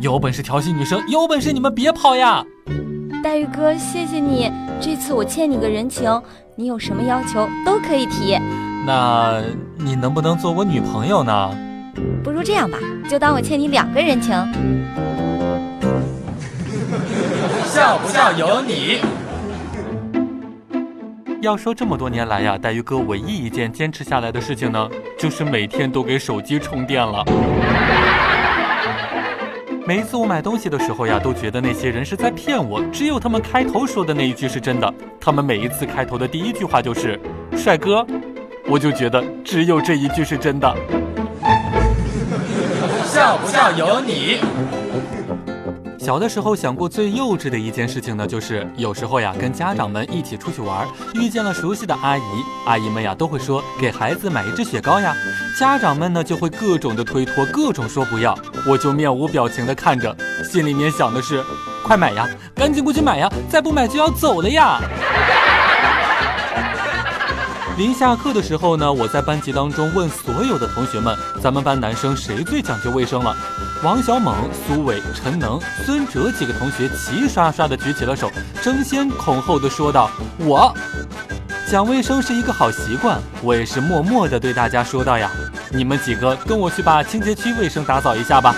有本事调戏女生，有本事你们别跑呀！黛玉哥，谢谢你，这次我欠你个人情，你有什么要求都可以提。那你能不能做我女朋友呢？不如这样吧，就当我欠你两个人情。笑不笑由你。要说这么多年来呀，黛玉哥唯一一件坚持下来的事情呢，就是每天都给手机充电了。每一次我买东西的时候呀，都觉得那些人是在骗我，只有他们开头说的那一句是真的。他们每一次开头的第一句话就是“帅哥”，我就觉得只有这一句是真的。笑不笑由你。小的时候想过最幼稚的一件事情呢，就是有时候呀跟家长们一起出去玩，遇见了熟悉的阿姨，阿姨们呀都会说给孩子买一支雪糕呀，家长们呢就会各种的推脱，各种说不要，我就面无表情的看着，心里面想的是，快买呀，赶紧过去买呀，再不买就要走了呀。临下课的时候呢，我在班级当中问所有的同学们，咱们班男生谁最讲究卫生了？王小猛、苏伟、陈能、孙哲几个同学齐刷刷的举起了手，争先恐后的说道：“我讲卫生是一个好习惯，我也是默默的对大家说道呀，你们几个跟我去把清洁区卫生打扫一下吧。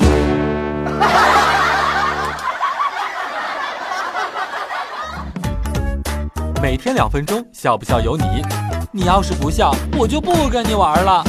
”每天两分钟，笑不笑由你。你要是不笑，我就不跟你玩了。